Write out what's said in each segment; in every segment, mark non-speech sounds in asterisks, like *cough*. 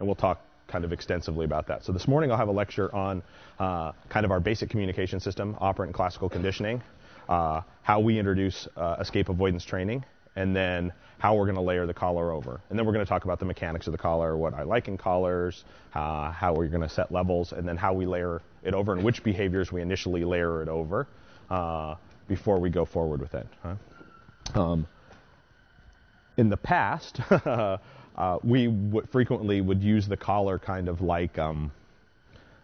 and we'll talk kind of extensively about that. So this morning I'll have a lecture on uh, kind of our basic communication system, operant and classical conditioning, uh, how we introduce uh, escape avoidance training, and then how we're going to layer the collar over. And then we're going to talk about the mechanics of the collar, what I like in collars, uh, how we're going to set levels, and then how we layer it over and which behaviors we initially layer it over uh, before we go forward with it. Huh? Um, in the past, *laughs* uh, we w- frequently would use the collar kind of like um,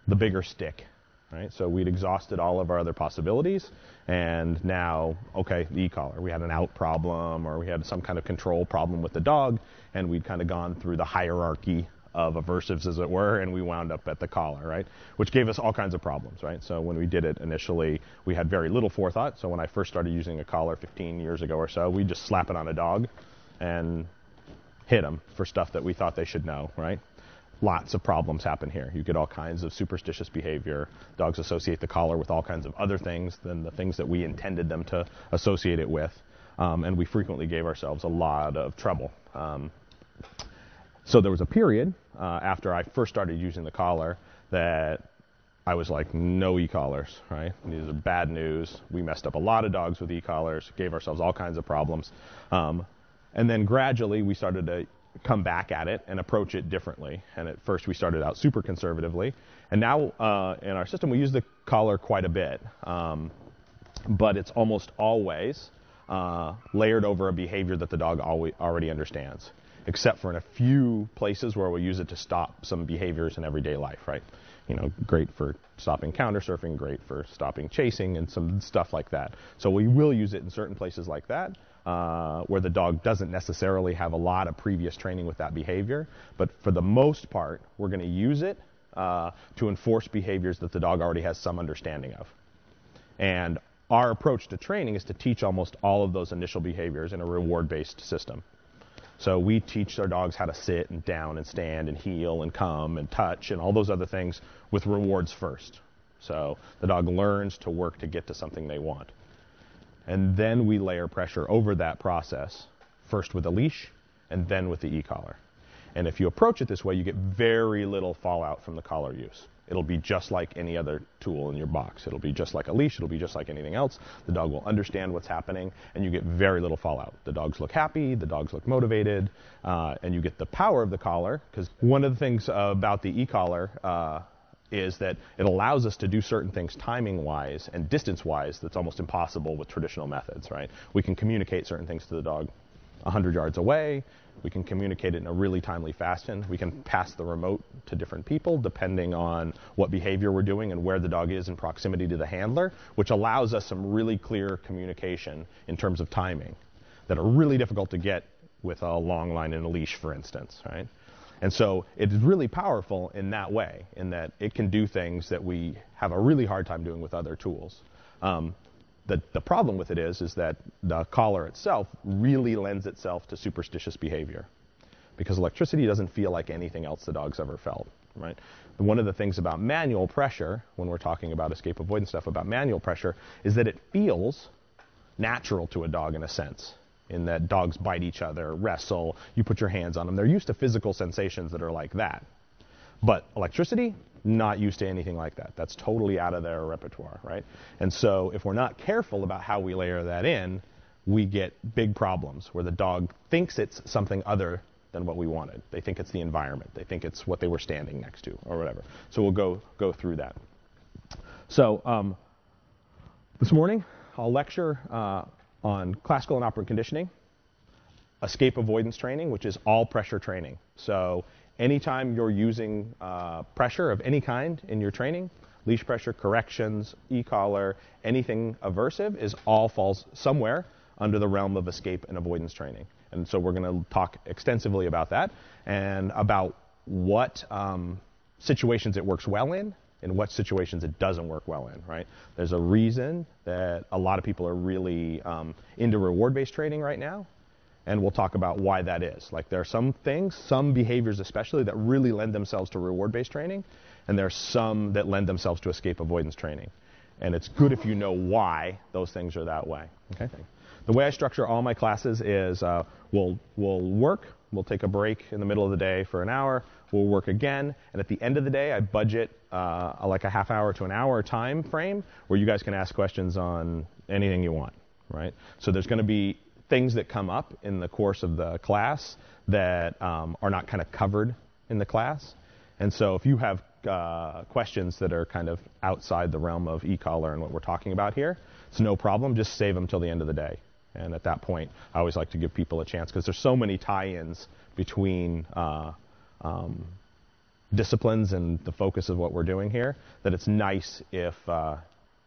the bigger stick. Right? So we'd exhausted all of our other possibilities, and now, okay, the e-collar. We had an out problem, or we had some kind of control problem with the dog, and we'd kind of gone through the hierarchy of aversives, as it were, and we wound up at the collar, right? Which gave us all kinds of problems, right? So when we did it initially, we had very little forethought. So when I first started using a collar 15 years ago or so, we just slap it on a dog and hit them for stuff that we thought they should know, right? lots of problems happen here. You get all kinds of superstitious behavior. Dogs associate the collar with all kinds of other things than the things that we intended them to associate it with. Um, and we frequently gave ourselves a lot of trouble. Um, so there was a period uh, after I first started using the collar that I was like, no e-collars, right? These are bad news. We messed up a lot of dogs with e-collars, gave ourselves all kinds of problems. Um, and then gradually we started to come back at it and approach it differently. And at first we started out super conservatively, and now uh, in our system we use the collar quite a bit, um, but it's almost always uh, layered over a behavior that the dog already understands, except for in a few places where we'll use it to stop some behaviors in everyday life, right? You know, great for stopping counter surfing, great for stopping chasing, and some stuff like that. So we will use it in certain places like that uh, where the dog doesn't necessarily have a lot of previous training with that behavior. But for the most part, we're going to use it uh, to enforce behaviors that the dog already has some understanding of. And our approach to training is to teach almost all of those initial behaviors in a reward based system. So we teach our dogs how to sit and down and stand and heel and come and touch and all those other things with rewards first. So the dog learns to work to get to something they want and then we layer pressure over that process, first with a leash and then with the e-collar. And if you approach it this way, you get very little fallout from the collar use. It'll be just like any other tool in your box. It'll be just like a leash. It'll be just like anything else. The dog will understand what's happening, and you get very little fallout. The dogs look happy. The dogs look motivated, uh, and you get the power of the collar. Because one of the things about the e-collar uh, is that it allows us to do certain things timing wise and distance wise that's almost impossible with traditional methods, right? We can communicate certain things to the dog 100 yards away. We can communicate it in a really timely fashion. We can pass the remote to different people depending on what behavior we're doing and where the dog is in proximity to the handler, which allows us some really clear communication in terms of timing that are really difficult to get with a long line and a leash, for instance, right? And so it's really powerful in that way, in that it can do things that we have a really hard time doing with other tools. Um, the, the problem with it is, is that the collar itself really lends itself to superstitious behavior because electricity doesn't feel like anything else the dog's ever felt, right? One of the things about manual pressure, when we're talking about escape avoidance stuff about manual pressure, is that it feels natural to a dog in a sense in that dogs bite each other, wrestle, you put your hands on them. They're used to physical sensations that are like that. But electricity, not used to anything like that. That's totally out of their repertoire, right? And so if we're not careful about how we layer that in, we get big problems where the dog thinks it's something other than what we wanted. They think it's the environment. They think it's what they were standing next to or whatever. So we'll go go through that. So um, this morning I'll lecture uh, on classical and operant conditioning, escape avoidance training, which is all pressure training. So anytime you're using uh, pressure of any kind in your training, leash pressure, corrections, e-collar, anything aversive is all falls somewhere under the realm of escape and avoidance training. And so we're going to talk extensively about that and about what um, situations it works well in in what situations it doesn't work well in, right? There's a reason that a lot of people are really um, into reward-based trading right now, and we'll talk about why that is. Like there are some things, some behaviors especially, that really lend themselves to reward-based training, and there are some that lend themselves to escape avoidance training. And it's good if you know why those things are that way. Okay. The way I structure all my classes is uh, we'll we'll work We'll take a break in the middle of the day for an hour. We'll work again, and at the end of the day, I budget uh, like a half hour to an hour time frame where you guys can ask questions on anything you want, right? So there's going to be things that come up in the course of the class that um, are not kind of covered in the class. And so if you have uh, questions that are kind of outside the realm of e-collar and what we're talking about here, it's no problem. Just save them till the end of the day. And at that point, I always like to give people a chance because there's so many tie-ins between uh, um, disciplines and the focus of what we're doing here that it's nice if uh,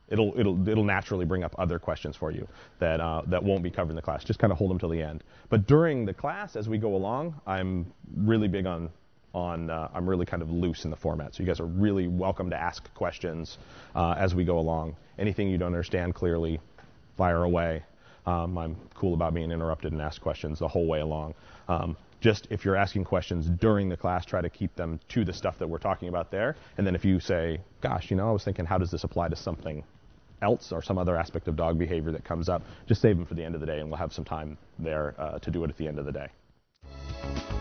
it'll it'll it'll naturally bring up other questions for you that uh, that won't be covered in the class. Just kind of hold them till the end. But during the class, as we go along, I'm really big on on uh, I'm really kind of loose in the format. So you guys are really welcome to ask questions uh, as we go along. Anything you don't understand clearly, fire away. Um, I'm cool about being interrupted and ask questions the whole way along. Um, just if you're asking questions during the class, try to keep them to the stuff that we're talking about there. And then if you say, gosh, you know, I was thinking, how does this apply to something else or some other aspect of dog behavior that comes up, just save them for the end of the day, and we'll have some time there uh, to do it at the end of the day.